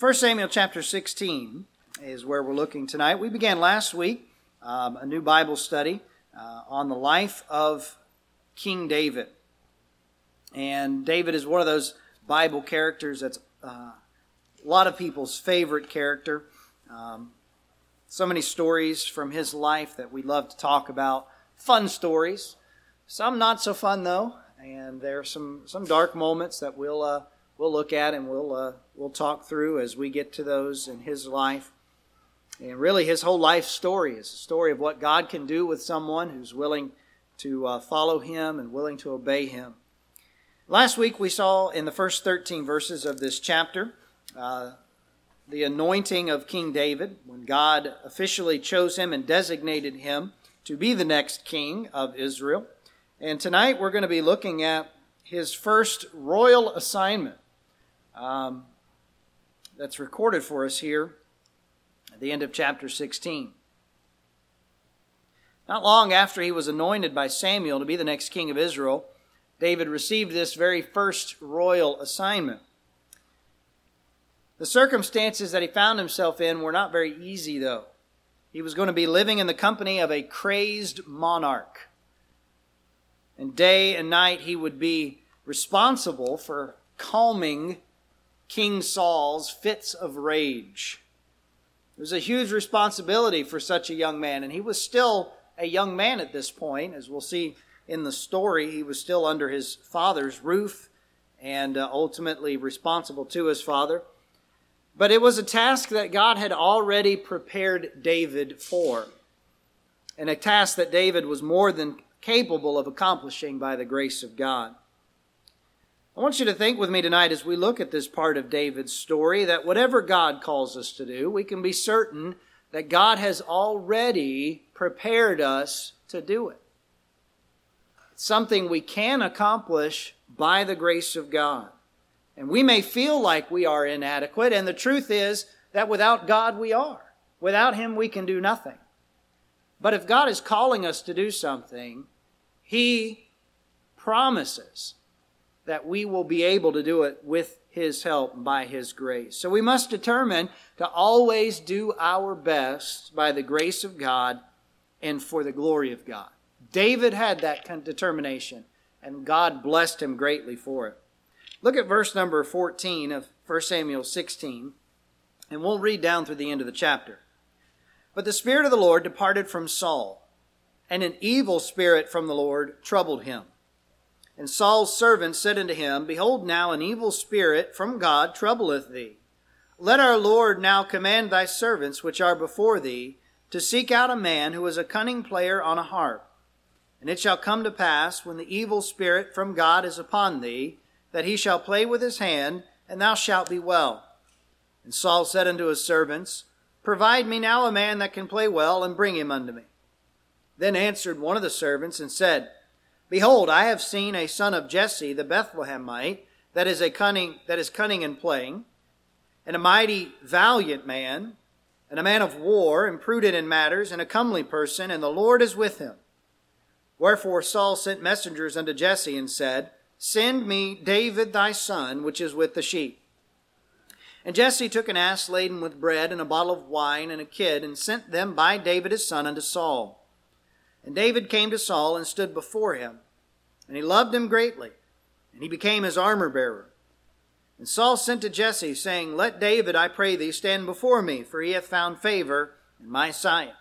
1 Samuel chapter 16 is where we're looking tonight. We began last week um, a new Bible study uh, on the life of King David. And David is one of those Bible characters that's uh, a lot of people's favorite character. Um, so many stories from his life that we love to talk about. Fun stories. Some not so fun, though. And there are some, some dark moments that we'll. Uh, we'll look at and we'll uh, we'll talk through as we get to those in his life. And really, his whole life story is a story of what God can do with someone who's willing to uh, follow him and willing to obey him. Last week, we saw in the first 13 verses of this chapter uh, the anointing of King David when God officially chose him and designated him to be the next king of Israel. And tonight, we're going to be looking at his first royal assignment um, that's recorded for us here at the end of chapter 16. Not long after he was anointed by Samuel to be the next king of Israel, David received this very first royal assignment. The circumstances that he found himself in were not very easy, though. He was going to be living in the company of a crazed monarch. And day and night he would be responsible for calming King Saul's fits of rage. It was a huge responsibility for such a young man, and he was still a young man at this point. As we'll see in the story, he was still under his father's roof and uh, ultimately responsible to his father. But it was a task that God had already prepared David for, and a task that David was more than capable of accomplishing by the grace of God. I want you to think with me tonight as we look at this part of David's story that whatever God calls us to do, we can be certain that God has already prepared us to do it. It's something we can accomplish by the grace of God. And we may feel like we are inadequate, and the truth is that without God we are. Without Him we can do nothing. But if God is calling us to do something, He promises that we will be able to do it with His help by His grace. So we must determine to always do our best by the grace of God and for the glory of God. David had that determination, and God blessed him greatly for it. Look at verse number 14 of 1 Samuel 16, and we'll read down through the end of the chapter. But the Spirit of the Lord departed from Saul, and an evil spirit from the Lord troubled him. And Saul's servant said unto him, Behold, now an evil spirit from God troubleth thee. Let our Lord now command thy servants which are before thee to seek out a man who is a cunning player on a harp. And it shall come to pass, when the evil spirit from God is upon thee, that he shall play with his hand, and thou shalt be well. And Saul said unto his servants, Provide me now a man that can play well, and bring him unto me. Then answered one of the servants and said, Behold, I have seen a son of Jesse the Bethlehemite, that is a cunning that is cunning in playing, and a mighty valiant man, and a man of war, and prudent in matters, and a comely person, and the Lord is with him. Wherefore Saul sent messengers unto Jesse and said, Send me David thy son, which is with the sheep. And Jesse took an ass laden with bread, and a bottle of wine, and a kid, and sent them by David his son unto Saul. And David came to Saul and stood before him. And he loved him greatly, and he became his armor bearer. And Saul sent to Jesse, saying, Let David, I pray thee, stand before me, for he hath found favor in my sight.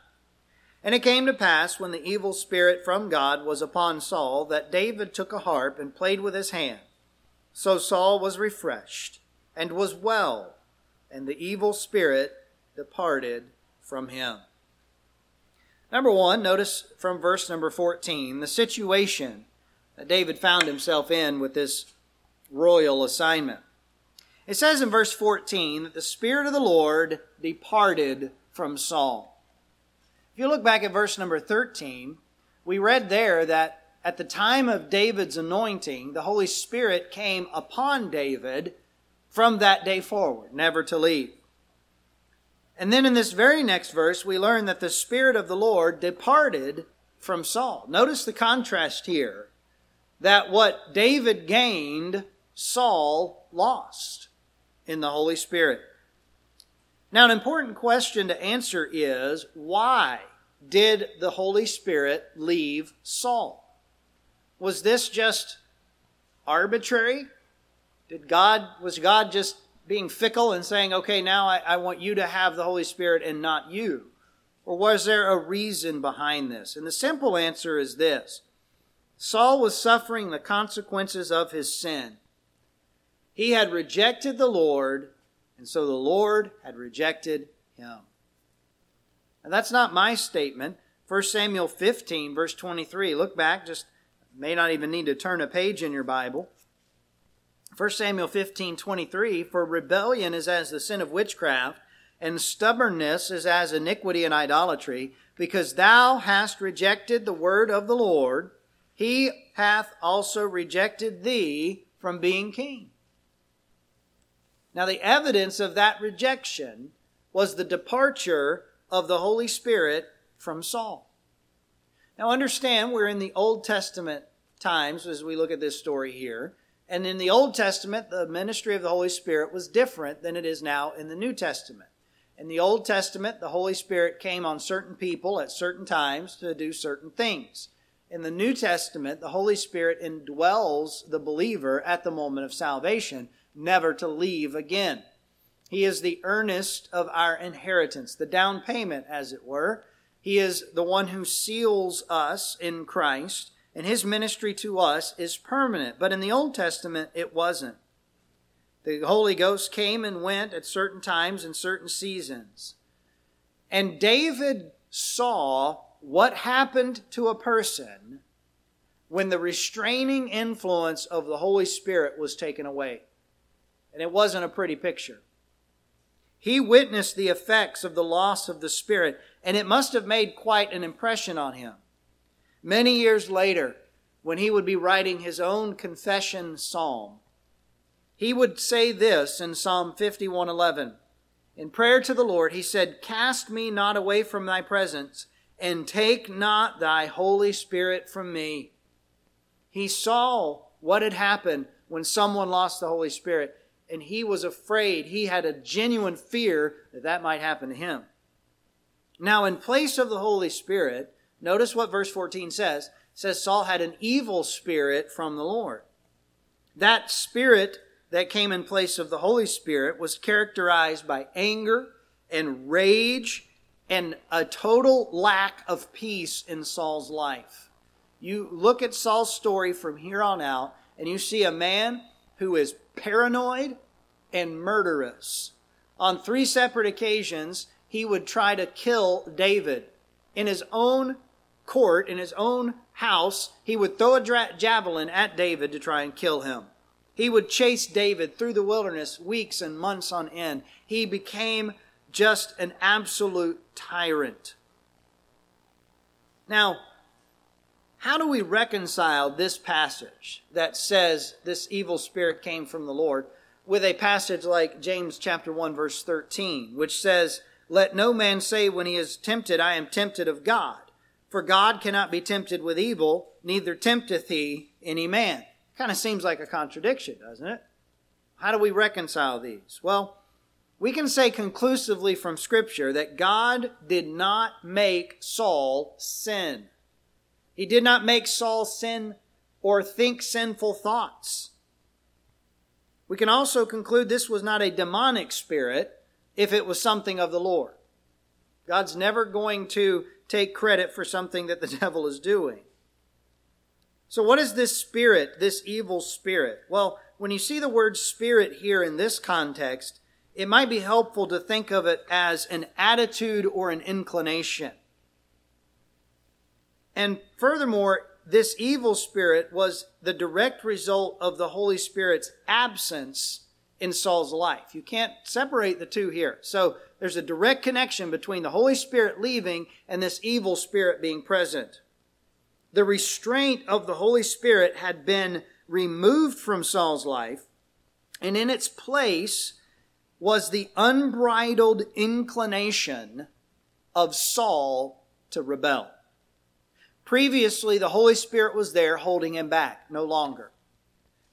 And it came to pass, when the evil spirit from God was upon Saul, that David took a harp and played with his hand. So Saul was refreshed, and was well, and the evil spirit departed from him. Number one, notice from verse number 14 the situation that David found himself in with this royal assignment. It says in verse 14 that the Spirit of the Lord departed from Saul. If you look back at verse number 13, we read there that at the time of David's anointing, the Holy Spirit came upon David from that day forward, never to leave. And then in this very next verse, we learn that the Spirit of the Lord departed from Saul. Notice the contrast here that what David gained, Saul lost in the Holy Spirit. Now, an important question to answer is why did the Holy Spirit leave Saul? Was this just arbitrary? Did God was God just being fickle and saying, okay, now I, I want you to have the Holy Spirit and not you? Or was there a reason behind this? And the simple answer is this Saul was suffering the consequences of his sin. He had rejected the Lord, and so the Lord had rejected him. And that's not my statement. 1 Samuel 15, verse 23. Look back, just may not even need to turn a page in your Bible. 1 Samuel 15, 23. For rebellion is as the sin of witchcraft, and stubbornness is as iniquity and idolatry, because thou hast rejected the word of the Lord, he hath also rejected thee from being king. Now, the evidence of that rejection was the departure of the Holy Spirit from Saul. Now, understand we're in the Old Testament times as we look at this story here. And in the Old Testament, the ministry of the Holy Spirit was different than it is now in the New Testament. In the Old Testament, the Holy Spirit came on certain people at certain times to do certain things. In the New Testament, the Holy Spirit indwells the believer at the moment of salvation, never to leave again. He is the earnest of our inheritance, the down payment, as it were. He is the one who seals us in Christ, and his ministry to us is permanent. But in the Old Testament, it wasn't. The Holy Ghost came and went at certain times and certain seasons. And David saw what happened to a person when the restraining influence of the Holy Spirit was taken away. And it wasn't a pretty picture. He witnessed the effects of the loss of the Spirit, and it must have made quite an impression on him. Many years later, when he would be writing his own confession psalm, he would say this in Psalm 51:11. In prayer to the Lord, he said, "Cast me not away from thy presence, and take not thy Holy Spirit from me." He saw what had happened when someone lost the Holy Spirit, and he was afraid. He had a genuine fear that that might happen to him. Now, in place of the Holy Spirit, notice what verse 14 says. It says Saul had an evil spirit from the Lord. That spirit that came in place of the Holy Spirit was characterized by anger and rage and a total lack of peace in Saul's life. You look at Saul's story from here on out, and you see a man who is paranoid and murderous. On three separate occasions, he would try to kill David. In his own court, in his own house, he would throw a javelin at David to try and kill him. He would chase David through the wilderness weeks and months on end. He became just an absolute tyrant. Now, how do we reconcile this passage that says this evil spirit came from the Lord with a passage like James chapter 1 verse 13, which says, Let no man say when he is tempted, I am tempted of God. For God cannot be tempted with evil, neither tempteth he any man. Kind of seems like a contradiction, doesn't it? How do we reconcile these? Well, we can say conclusively from Scripture that God did not make Saul sin. He did not make Saul sin or think sinful thoughts. We can also conclude this was not a demonic spirit if it was something of the Lord. God's never going to take credit for something that the devil is doing. So, what is this spirit, this evil spirit? Well, when you see the word spirit here in this context, it might be helpful to think of it as an attitude or an inclination. And furthermore, this evil spirit was the direct result of the Holy Spirit's absence in Saul's life. You can't separate the two here. So there's a direct connection between the Holy Spirit leaving and this evil spirit being present the restraint of the Holy Spirit had been removed from Saul's life, and in its place was the unbridled inclination of Saul to rebel. Previously, the Holy Spirit was there holding him back, no longer.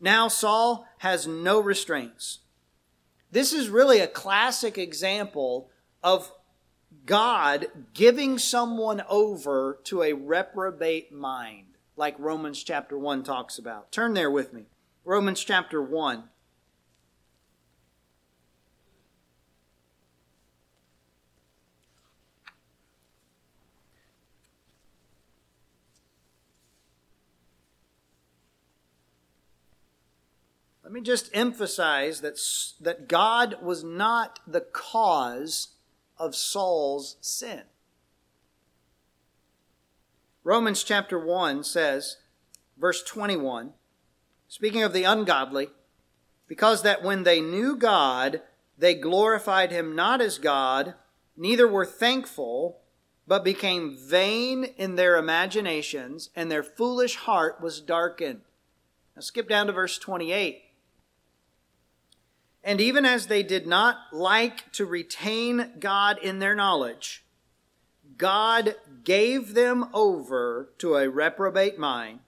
Now Saul has no restraints. This is really a classic example of God giving someone over to a reprobate mind, like Romans chapter 1 talks about. Turn there with me. Romans chapter 1. Let me just emphasize that, that God was not the cause of Saul's sin. Romans chapter 1 says, verse 21, speaking of the ungodly, because that when they knew God, they glorified him not as God, neither were thankful, but became vain in their imaginations, and their foolish heart was darkened. Now skip down to verse 28. And even as they did not like to retain God in their knowledge, God gave them over to a reprobate mind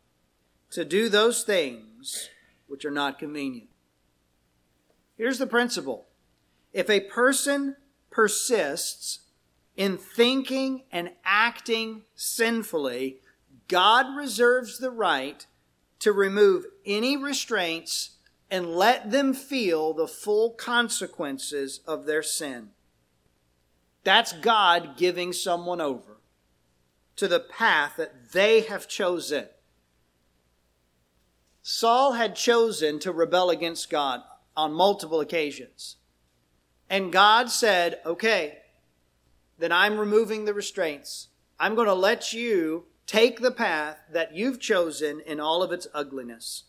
to do those things which are not convenient. Here's the principle. If a person persists in thinking and acting sinfully, God reserves the right to remove any restraints and let them feel the full consequences of their sin. That's God giving someone over to the path that they have chosen. Saul had chosen to rebel against God on multiple occasions. And God said, okay, then I'm removing the restraints. I'm going to let you take the path that you've chosen in all of its ugliness.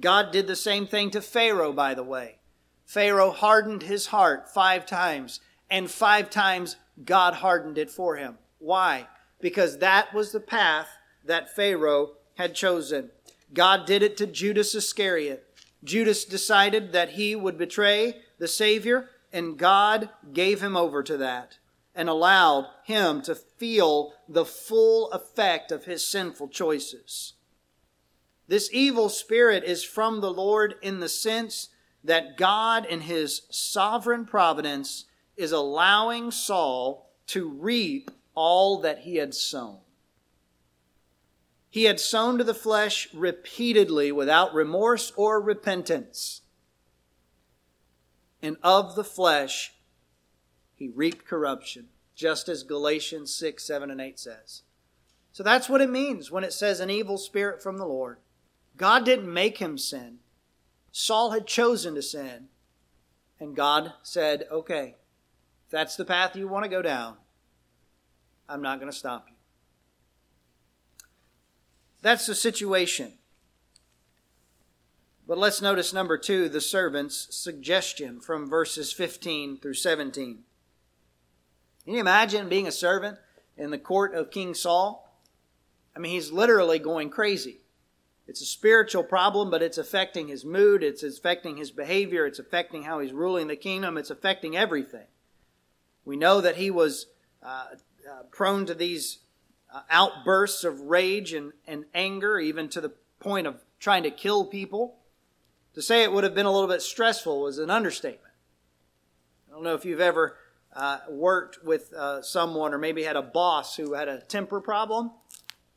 God did the same thing to Pharaoh, by the way. Pharaoh hardened his heart five times, and five times God hardened it for him. Why? Because that was the path that Pharaoh had chosen. God did it to Judas Iscariot. Judas decided that he would betray the Savior, and God gave him over to that and allowed him to feel the full effect of his sinful choices. This evil spirit is from the Lord in the sense that God, in his sovereign providence, is allowing Saul to reap all that he had sown. He had sown to the flesh repeatedly without remorse or repentance. And of the flesh, he reaped corruption, just as Galatians 6, 7, and 8 says. So that's what it means when it says an evil spirit from the Lord. God didn't make him sin. Saul had chosen to sin. And God said, okay, if that's the path you want to go down, I'm not going to stop you. That's the situation. But let's notice number two, the servant's suggestion from verses 15 through 17. Can you imagine being a servant in the court of King Saul? I mean, he's literally going crazy. It's a spiritual problem, but it's affecting his mood, it's affecting his behavior, it's affecting how he's ruling the kingdom, it's affecting everything. We know that he was uh, uh, prone to these uh, outbursts of rage and, and anger, even to the point of trying to kill people. To say it would have been a little bit stressful was an understatement. I don't know if you've ever uh, worked with uh, someone or maybe had a boss who had a temper problem,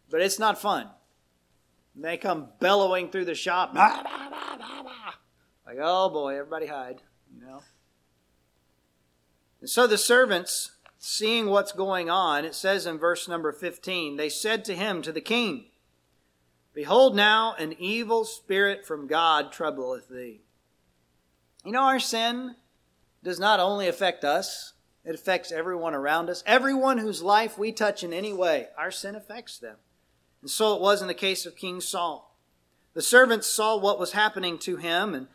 but it's not fun. And they come bellowing through the shop. Bah, bah, bah, like, oh boy, everybody hide, you know. And so the servants, seeing what's going on, it says in verse number 15, they said to him, to the king, Behold now, an evil spirit from God troubleth thee. You know, our sin does not only affect us, it affects everyone around us. Everyone whose life we touch in any way, our sin affects them. And so it was in the case of King Saul. The servants saw what was happening to him, and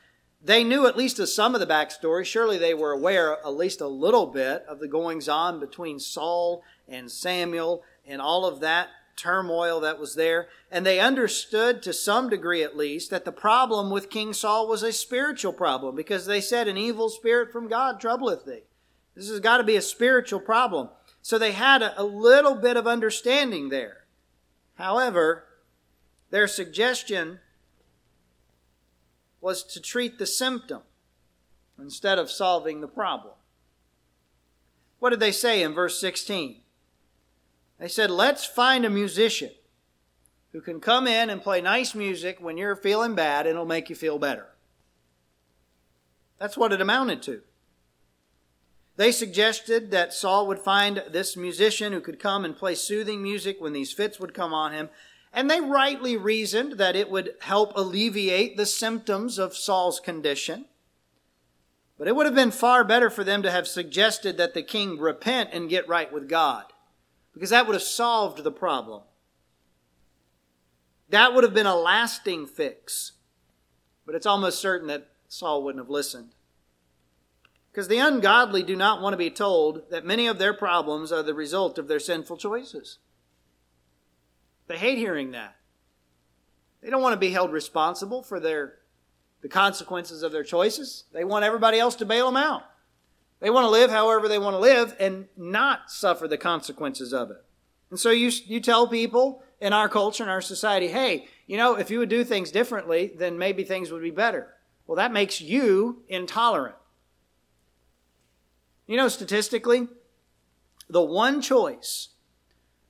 they knew at least some of the backstory. Surely they were aware at least a little bit of the goings on between Saul and Samuel and all of that turmoil that was there. And they understood to some degree at least that the problem with King Saul was a spiritual problem because they said, An evil spirit from God troubleth thee. This has got to be a spiritual problem. So they had a, a little bit of understanding there. However, their suggestion was to treat the symptom. instead of solving the problem. What did they say in verse 16? They said, Let's find a musician who can come in and play nice music when you're feeling bad and it'll make you feel better. That's what it amounted to. They suggested that Saul would find this musician who could come and play soothing music when these fits would come on him. And they rightly reasoned that it would help alleviate the symptoms of Saul's condition. But it would have been far better for them to have suggested that the king repent and get right with God, because that would have solved the problem. That would have been a lasting fix. But it's almost certain that Saul wouldn't have listened. Because the ungodly do not want to be told that many of their problems are the result of their sinful choices. They hate hearing that. They don't want to be held responsible for their the consequences of their choices. They want everybody else to bail them out. They want to live however they want to live and not suffer the consequences of it. And so you, you tell people in our culture, and our society, hey, you know, if you would do things differently, then maybe things would be better. Well, that makes you intolerant. You know, statistically, the one choice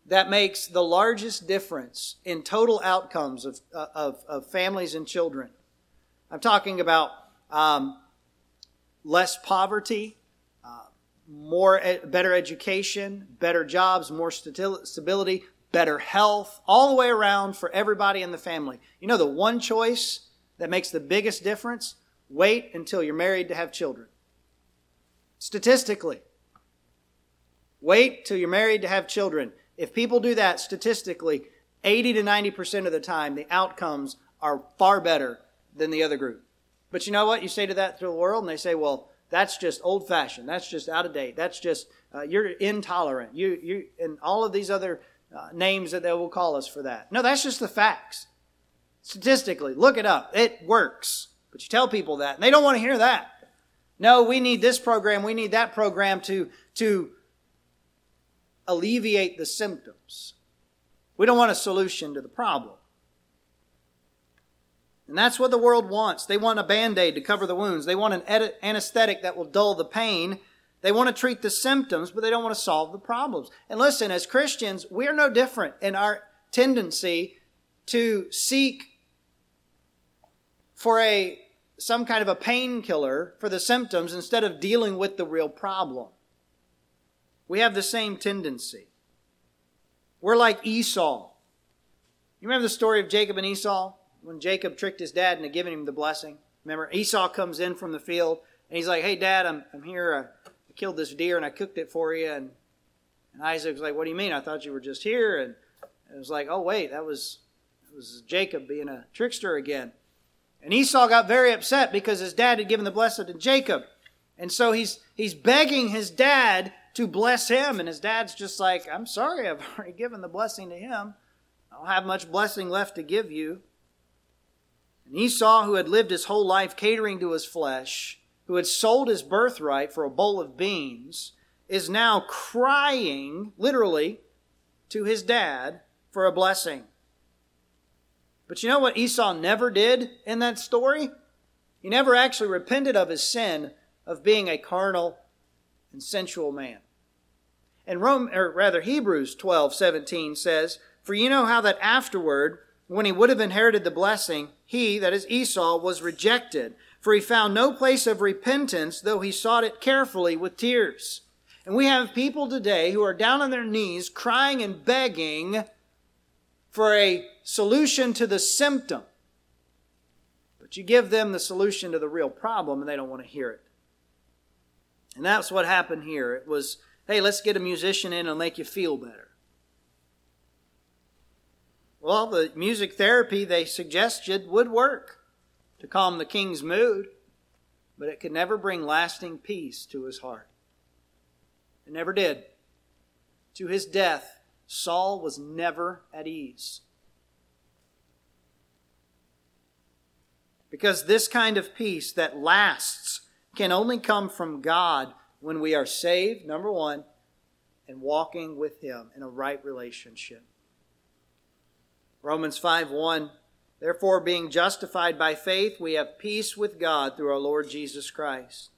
that makes the largest difference in total outcomes of, uh, of, of families and children. I'm talking about um, less poverty, uh, more better education, better jobs, more stability, better health, all the way around for everybody in the family. You know the one choice that makes the biggest difference? Wait until you're married to have children. Statistically, wait till you're married to have children. If people do that statistically, 80 to 90% of the time, the outcomes are far better than the other group. But you know what? You say to that to the world, and they say, well, that's just old fashioned. That's just out of date. That's just, uh, you're intolerant. You, you, and all of these other uh, names that they will call us for that. No, that's just the facts. Statistically, look it up. It works. But you tell people that, and they don't want to hear that. No, we need this program, we need that program to, to alleviate the symptoms. We don't want a solution to the problem. And that's what the world wants. They want a band aid to cover the wounds. They want an anesthetic that will dull the pain. They want to treat the symptoms, but they don't want to solve the problems. And listen, as Christians, we are no different in our tendency to seek for a some kind of a painkiller for the symptoms instead of dealing with the real problem. We have the same tendency. We're like Esau. You remember the story of Jacob and Esau? When Jacob tricked his dad into giving him the blessing. Remember, Esau comes in from the field and he's like, Hey, dad, I'm, I'm here. I killed this deer and I cooked it for you. And, and Isaac's like, What do you mean? I thought you were just here. And it was like, Oh, wait, that was, that was Jacob being a trickster again. And Esau got very upset because his dad had given the blessing to Jacob. And so he's, he's begging his dad to bless him. And his dad's just like, I'm sorry, I've already given the blessing to him. I don't have much blessing left to give you. And Esau, who had lived his whole life catering to his flesh, who had sold his birthright for a bowl of beans, is now crying, literally, to his dad for a blessing. But you know what Esau never did in that story? He never actually repented of his sin of being a carnal and sensual man. And Rome, or rather Hebrews 12, 17 says, For you know how that afterward, when he would have inherited the blessing, he, that is Esau, was rejected, for he found no place of repentance, though he sought it carefully with tears. And we have people today who are down on their knees crying and begging for a solution to the symptom. But you give them the solution to the real problem and they don't want to hear it. And that's what happened here. It was, hey, let's get a musician in and make you feel better. Well, the music therapy they suggested would work to calm the king's mood, but it could never bring lasting peace to his heart. It never did. To his death, Saul was never at ease. Because this kind of peace that lasts can only come from God when we are saved, number one, and walking with Him in a right relationship. Romans 5 1 Therefore, being justified by faith, we have peace with God through our Lord Jesus Christ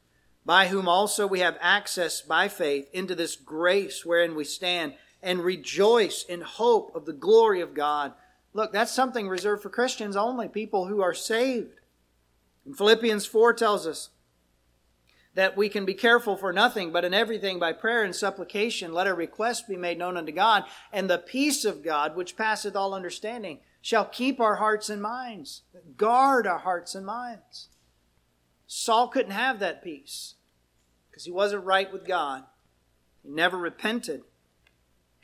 by whom also we have access by faith into this grace wherein we stand and rejoice in hope of the glory of God. Look, that's something reserved for Christians only, people who are saved. And Philippians 4 tells us that we can be careful for nothing, but in everything by prayer and supplication, let our requests be made known unto God, and the peace of God, which passeth all understanding, shall keep our hearts and minds, guard our hearts and minds. Saul couldn't have that peace because he wasn't right with God. He never repented.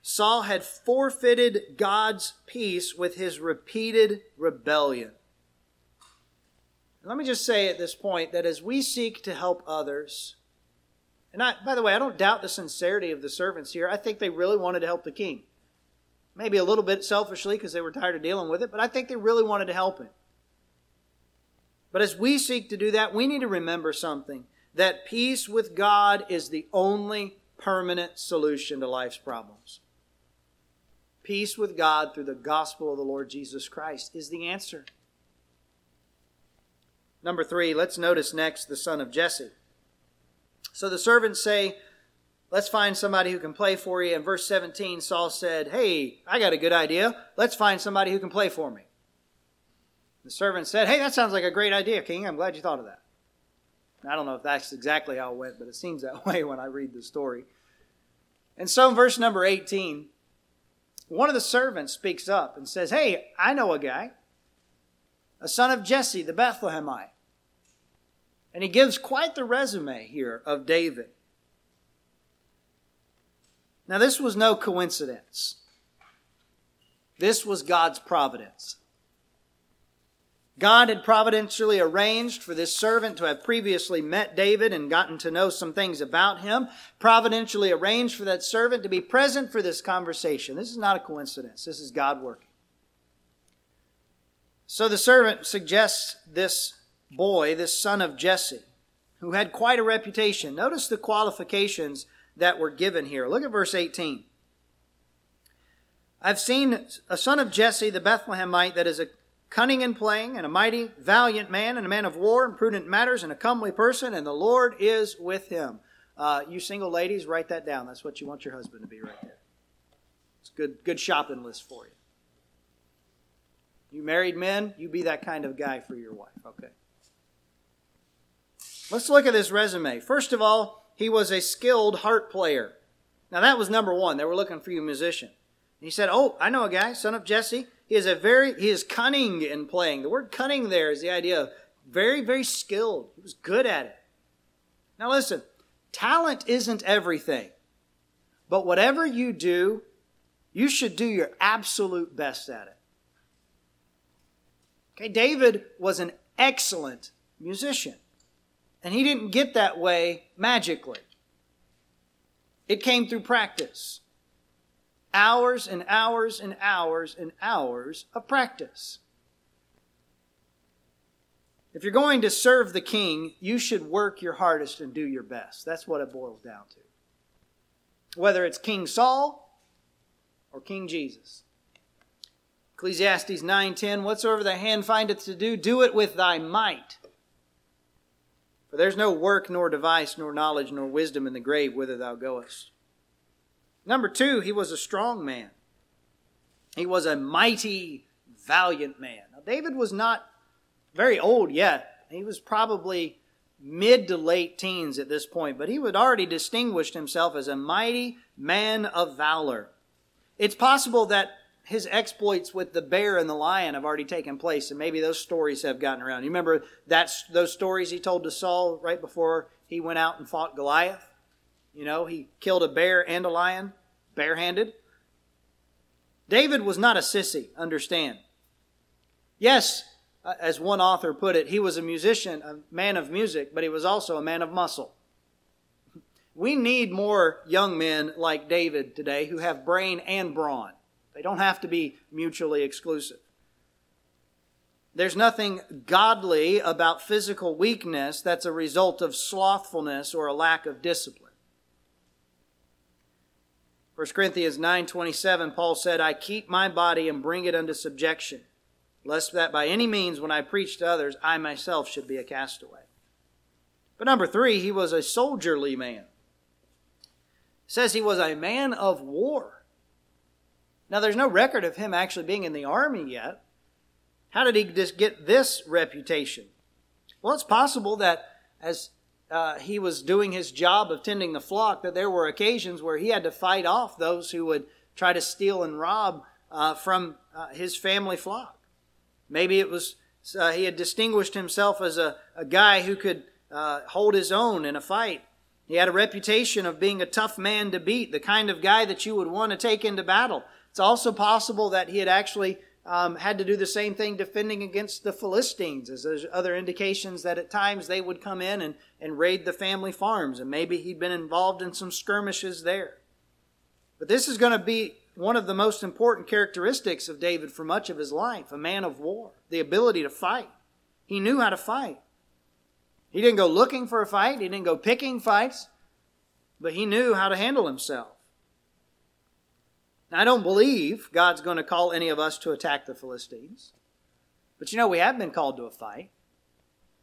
Saul had forfeited God's peace with his repeated rebellion. Let me just say at this point that as we seek to help others, and I, by the way, I don't doubt the sincerity of the servants here. I think they really wanted to help the king. Maybe a little bit selfishly because they were tired of dealing with it, but I think they really wanted to help him. But as we seek to do that, we need to remember something that peace with God is the only permanent solution to life's problems. Peace with God through the gospel of the Lord Jesus Christ is the answer. Number three, let's notice next the son of Jesse. So the servants say, Let's find somebody who can play for you. In verse 17, Saul said, Hey, I got a good idea. Let's find somebody who can play for me. The servant said, Hey, that sounds like a great idea, King. I'm glad you thought of that. I don't know if that's exactly how it went, but it seems that way when I read the story. And so in verse number 18, one of the servants speaks up and says, Hey, I know a guy, a son of Jesse the Bethlehemite. And he gives quite the resume here of David. Now, this was no coincidence. This was God's providence. God had providentially arranged for this servant to have previously met David and gotten to know some things about him, providentially arranged for that servant to be present for this conversation. This is not a coincidence. This is God working. So the servant suggests this boy, this son of Jesse, who had quite a reputation. Notice the qualifications that were given here. Look at verse 18. I've seen a son of Jesse, the Bethlehemite, that is a cunning in playing, and a mighty, valiant man, and a man of war, and prudent matters, and a comely person, and the Lord is with him. Uh, you single ladies, write that down. That's what you want your husband to be right there. It's a good, good shopping list for you. You married men, you be that kind of guy for your wife. Okay. Let's look at this resume. First of all, he was a skilled harp player. Now that was number one. They were looking for you, a musician. And he said, "Oh, I know a guy, son of Jesse. He is a very he is cunning in playing. The word cunning there is the idea of very, very skilled. He was good at it. Now listen, talent isn't everything. But whatever you do, you should do your absolute best at it. Okay, David was an excellent musician. And he didn't get that way magically. It came through practice hours and hours and hours and hours of practice. If you're going to serve the king, you should work your hardest and do your best. That's what it boils down to. Whether it's King Saul or King Jesus. Ecclesiastes 9:10 Whatsoever thy hand findeth to do, do it with thy might. For there's no work nor device nor knowledge nor wisdom in the grave whither thou goest. Number two, he was a strong man. He was a mighty, valiant man. Now, David was not very old yet. He was probably mid to late teens at this point, but he had already distinguished himself as a mighty man of valor. It's possible that his exploits with the bear and the lion have already taken place, and maybe those stories have gotten around. You remember that's those stories he told to Saul right before he went out and fought Goliath? You know, he killed a bear and a lion barehanded. David was not a sissy, understand. Yes, uh, as one author put it, he was a musician, a man of music, but he was also a man of muscle. We need more young men like David today who have brain and brawn. They don't have to be mutually exclusive. There's nothing godly about physical weakness that's a result of slothfulness or a lack of discipline. 1 Corinthians 9:27 Paul said, "I keep my body and bring it unto subjection, lest that by any means when I preach to others I myself should be a castaway." But number three, he was a soldierly man. Says he was a man of war. Now, there's no record of him actually being in the army yet. How did he just get this reputation? Well, it's possible that as uh, he was doing his job of tending the flock, that there were occasions where he had to fight off those who would try to steal and rob uh, from uh, his family flock. Maybe it was uh, he had distinguished himself as a, a guy who could uh, hold his own in a fight. He had a reputation of being a tough man to beat, the kind of guy that you would want to take into battle. It's also possible that he had actually um, had to do the same thing defending against the Philistines, as there's other indications that at times they would come in and, and raid the family farms, and maybe he'd been involved in some skirmishes there. But this is going to be one of the most important characteristics of David for much of his life a man of war, the ability to fight. He knew how to fight. He didn't go looking for a fight, he didn't go picking fights, but he knew how to handle himself. I don't believe God's going to call any of us to attack the Philistines. But you know, we have been called to a fight.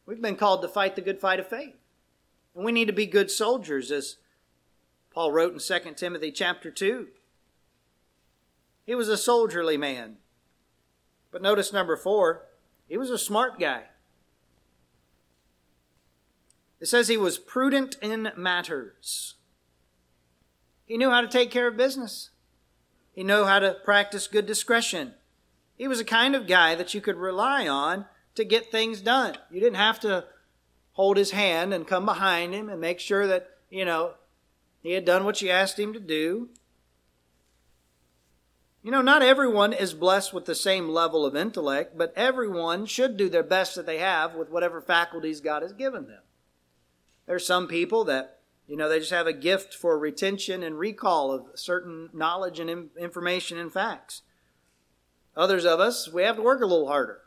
We've been called to fight the good fight of faith. And we need to be good soldiers, as Paul wrote in 2 Timothy chapter 2. He was a soldierly man. But notice number four, he was a smart guy. It says he was prudent in matters. He knew how to take care of business. He knew how to practice good discretion. He was a kind of guy that you could rely on to get things done. You didn't have to hold his hand and come behind him and make sure that, you know, he had done what you asked him to do. You know, not everyone is blessed with the same level of intellect, but everyone should do their best that they have with whatever faculties God has given them. There's some people that, you know, they just have a gift for retention and recall of certain knowledge and information and facts. Others of us, we have to work a little harder.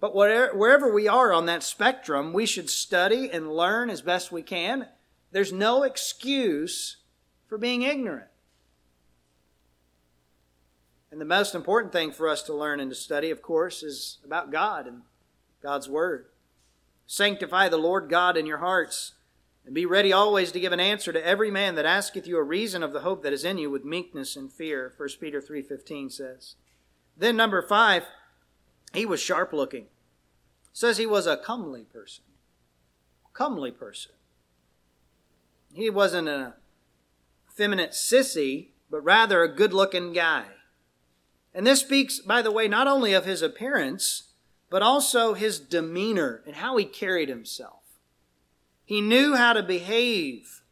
But whatever, wherever we are on that spectrum, we should study and learn as best we can. There's no excuse for being ignorant. And the most important thing for us to learn and to study, of course, is about God and God's Word. Sanctify the Lord God in your hearts, and be ready always to give an answer to every man that asketh you a reason of the hope that is in you with meekness and fear. 1 Peter 3.15 says. Then number five, he was sharp looking. says he was a comely person. Comely person. He wasn't a feminine sissy, but rather a good looking guy. And this speaks, by the way, not only of his appearance, but also his demeanor and how he carried himself. He knew how to behave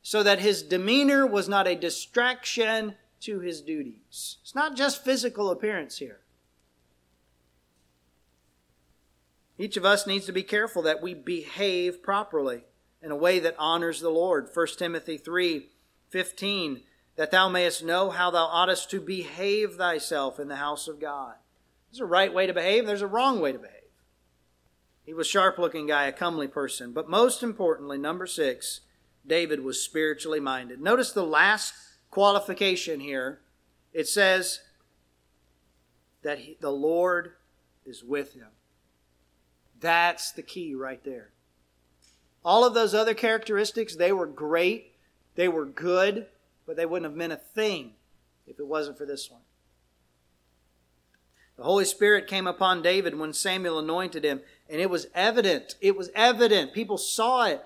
so that his demeanor was not a distraction to his duties. It's not just physical appearance here. Each of us needs to be careful that we behave properly in a way that honors the Lord. 1 Timothy 3 15, that thou mayest know how thou oughtest to behave thyself in the house of God. There's a right way to behave, there's a wrong way to behave. He was sharp looking guy, a comely person. But most importantly, number six, David was spiritually minded. Notice the last qualification here. It says that he, the Lord is with him. That's the key right there. All of those other characteristics, they were great, they were good, but they wouldn't have meant a thing if it wasn't for this one. The Holy Spirit came upon David when Samuel anointed him, and it was evident. It was evident. People saw it.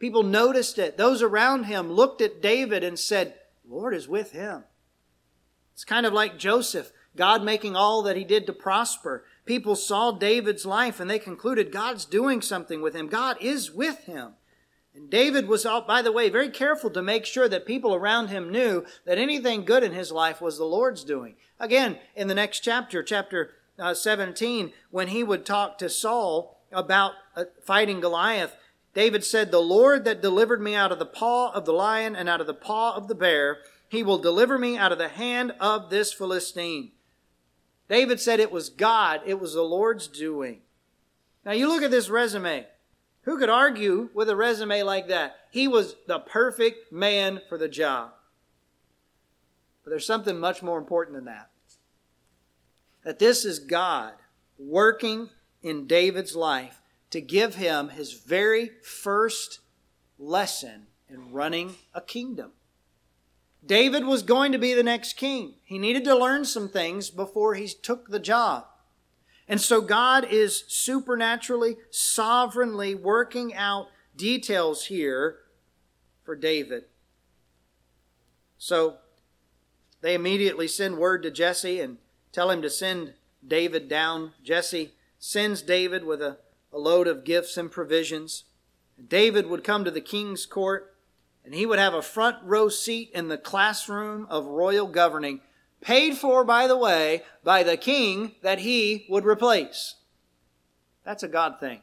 People noticed it. Those around him looked at David and said, Lord is with him. It's kind of like Joseph, God making all that he did to prosper. People saw David's life and they concluded God's doing something with him. God is with him. And David was, by the way, very careful to make sure that people around him knew that anything good in his life was the Lord's doing. Again, in the next chapter, chapter uh, 17, when he would talk to Saul about uh, fighting Goliath, David said, The Lord that delivered me out of the paw of the lion and out of the paw of the bear, he will deliver me out of the hand of this Philistine. David said it was God, it was the Lord's doing. Now you look at this resume. Who could argue with a resume like that? He was the perfect man for the job. But there's something much more important than that. That this is God working in David's life to give him his very first lesson in running a kingdom. David was going to be the next king. He needed to learn some things before he took the job. And so God is supernaturally, sovereignly working out details here for David. So they immediately send word to Jesse and tell him to send David down. Jesse sends David with a, a load of gifts and provisions. David would come to the king's court and he would have a front row seat in the classroom of royal governing, paid for, by the way, by the king that he would replace. That's a God thing.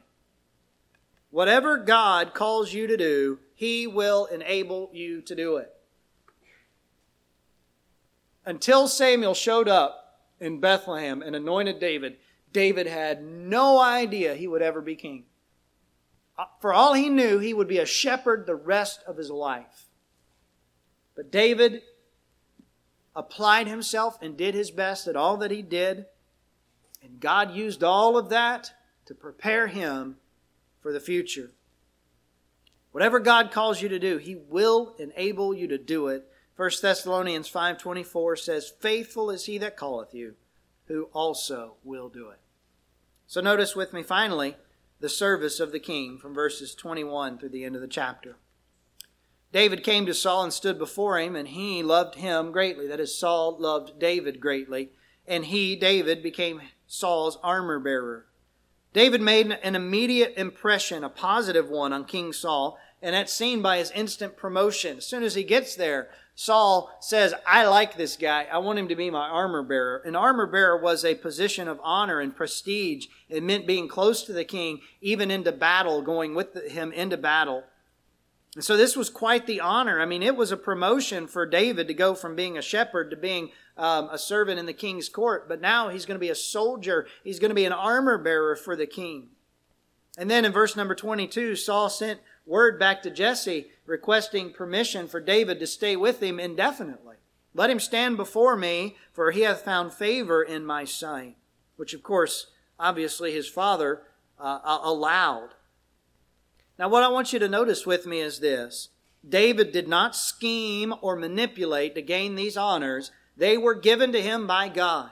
Whatever God calls you to do, he will enable you to do it. Until Samuel showed up in Bethlehem and anointed David, David had no idea he would ever be king. Uh, for all he knew, he would be a shepherd the rest of his life. But David applied himself and did his best at all that he did. And God used all of that to prepare him for the future. Whatever God calls you to do, he will enable you to do it. 1 Thessalonians 5:24 says, "Faithful is he that calleth you, who also will do it." So notice with me finally the service of the king from verses 21 through the end of the chapter. David came to Saul and stood before him, and he loved him greatly. That is, Saul loved David greatly. And he, David, became Saul's armor bearer. David made an immediate impression, a positive one, on King Saul, and that's seen by his instant promotion. As soon as he gets there, Saul says, I like this guy. I want him to be my armor bearer. An armor bearer was a position of honor and prestige. It meant being close to the king, even into battle, going with him into battle. And so this was quite the honor. I mean, it was a promotion for David to go from being a shepherd to being um, a servant in the king's court. But now he's going to be a soldier. He's going to be an armor bearer for the king. And then in verse number 22, Saul sent word back to Jesse requesting permission for David to stay with him indefinitely. Let him stand before me, for he hath found favor in my sight. Which, of course, obviously his father uh, allowed. Now, what I want you to notice with me is this David did not scheme or manipulate to gain these honors, they were given to him by God.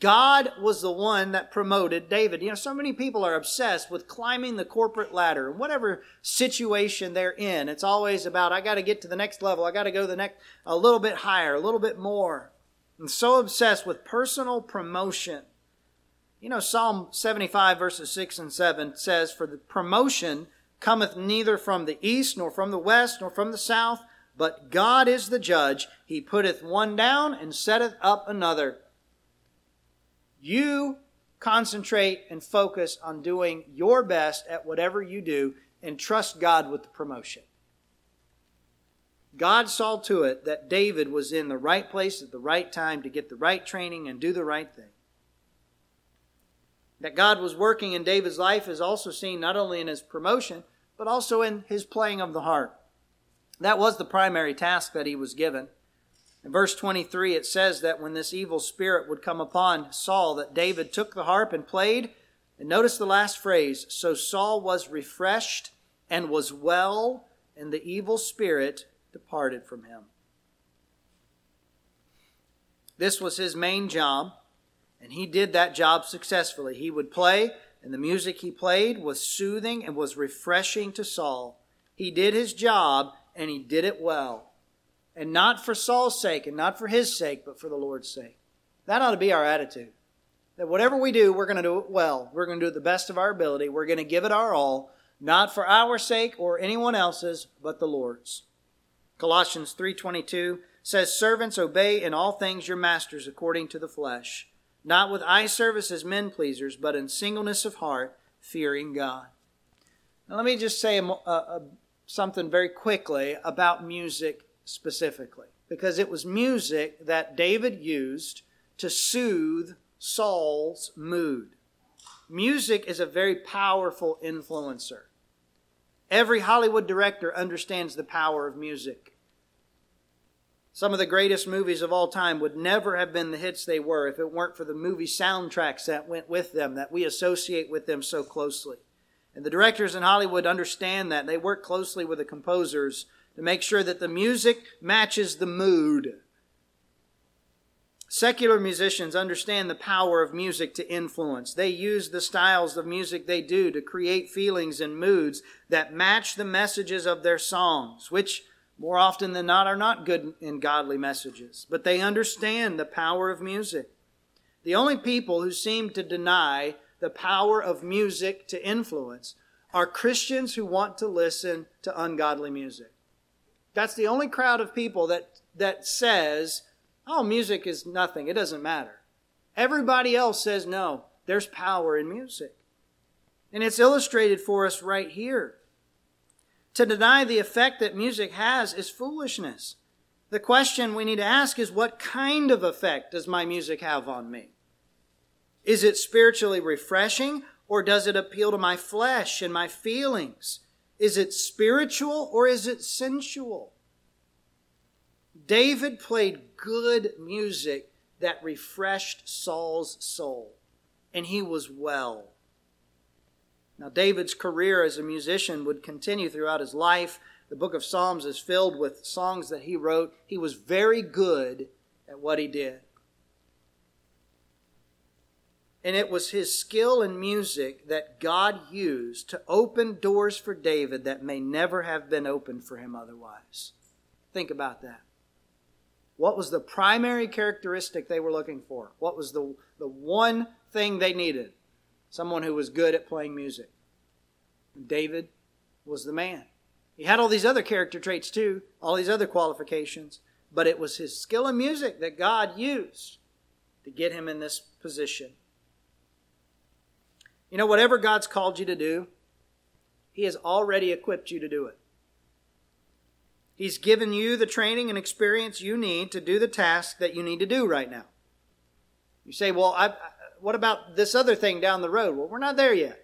God was the one that promoted David. You know, so many people are obsessed with climbing the corporate ladder. Whatever situation they're in, it's always about, I got to get to the next level. I got to go the next, a little bit higher, a little bit more. And so obsessed with personal promotion. You know, Psalm 75 verses 6 and 7 says, For the promotion cometh neither from the east, nor from the west, nor from the south, but God is the judge. He putteth one down and setteth up another. You concentrate and focus on doing your best at whatever you do and trust God with the promotion. God saw to it that David was in the right place at the right time to get the right training and do the right thing. That God was working in David's life is also seen not only in his promotion, but also in his playing of the harp. That was the primary task that he was given. In verse 23, it says that when this evil spirit would come upon Saul, that David took the harp and played. And notice the last phrase So Saul was refreshed and was well, and the evil spirit departed from him. This was his main job, and he did that job successfully. He would play, and the music he played was soothing and was refreshing to Saul. He did his job, and he did it well and not for Saul's sake and not for his sake, but for the Lord's sake. That ought to be our attitude. That whatever we do, we're going to do it well. We're going to do it the best of our ability. We're going to give it our all, not for our sake or anyone else's, but the Lord's. Colossians 3:22 says, "Servants obey in all things your masters according to the flesh, not with eye service as men pleasers, but in singleness of heart, fearing God." Now let me just say a, a, something very quickly about music specifically because it was music that David used to soothe Saul's mood. Music is a very powerful influencer. Every Hollywood director understands the power of music. Some of the greatest movies of all time would never have been the hits they were if it weren't for the movie soundtracks that went with them, that we associate with them so closely. And the directors in Hollywood understand that. They work closely with the composers to make sure that the music matches the mood. Secular musicians understand the power of music to influence. They use the styles of music they do to create feelings and moods that match the messages of their songs, which more often than not are not good and godly messages. But they understand the power of music. The only people who seem to deny the power of music to influence are Christians who want to listen to ungodly music. That's the only crowd of people that, that says, oh, music is nothing, it doesn't matter. Everybody else says, no, there's power in music. And it's illustrated for us right here. To deny the effect that music has is foolishness. The question we need to ask is what kind of effect does my music have on me? Is it spiritually refreshing or does it appeal to my flesh and my feelings? Is it spiritual or is it sensual? David played good music that refreshed Saul's soul, and he was well. Now, David's career as a musician would continue throughout his life. The book of Psalms is filled with songs that he wrote. He was very good at what he did. And it was his skill in music that God used to open doors for David that may never have been opened for him otherwise. Think about that. What was the primary characteristic they were looking for? What was the, the one thing they needed? Someone who was good at playing music. David was the man. He had all these other character traits too, all these other qualifications, but it was his skill in music that God used to get him in this position. You know, whatever God's called you to do, He has already equipped you to do it. He's given you the training and experience you need to do the task that you need to do right now. You say, well, I, what about this other thing down the road? Well, we're not there yet.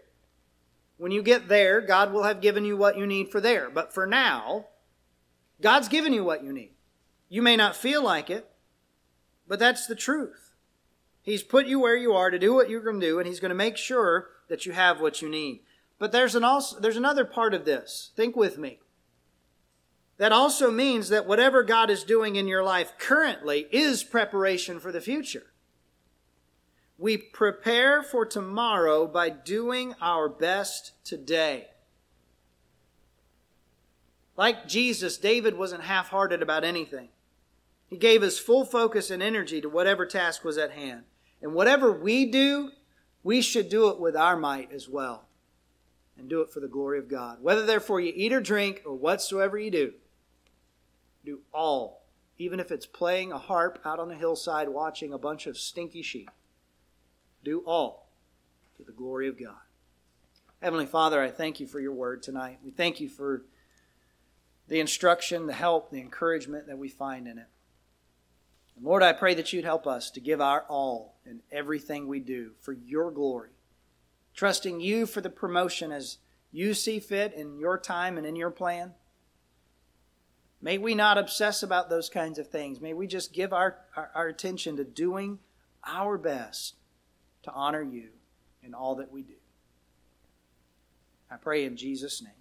When you get there, God will have given you what you need for there. But for now, God's given you what you need. You may not feel like it, but that's the truth. He's put you where you are to do what you're going to do, and He's going to make sure that you have what you need. But there's an also there's another part of this. Think with me. That also means that whatever God is doing in your life currently is preparation for the future. We prepare for tomorrow by doing our best today. Like Jesus, David wasn't half hearted about anything. He gave his full focus and energy to whatever task was at hand. And whatever we do, we should do it with our might as well. And do it for the glory of God. Whether therefore you eat or drink or whatsoever you do, do all, even if it's playing a harp out on a hillside watching a bunch of stinky sheep. Do all to the glory of God. Heavenly Father, I thank you for your word tonight. We thank you for the instruction, the help, the encouragement that we find in it. And Lord, I pray that you'd help us to give our all in everything we do for your glory, trusting you for the promotion as you see fit in your time and in your plan. May we not obsess about those kinds of things. May we just give our, our, our, attention to doing our best to honor you in all that we do. I pray in Jesus' name.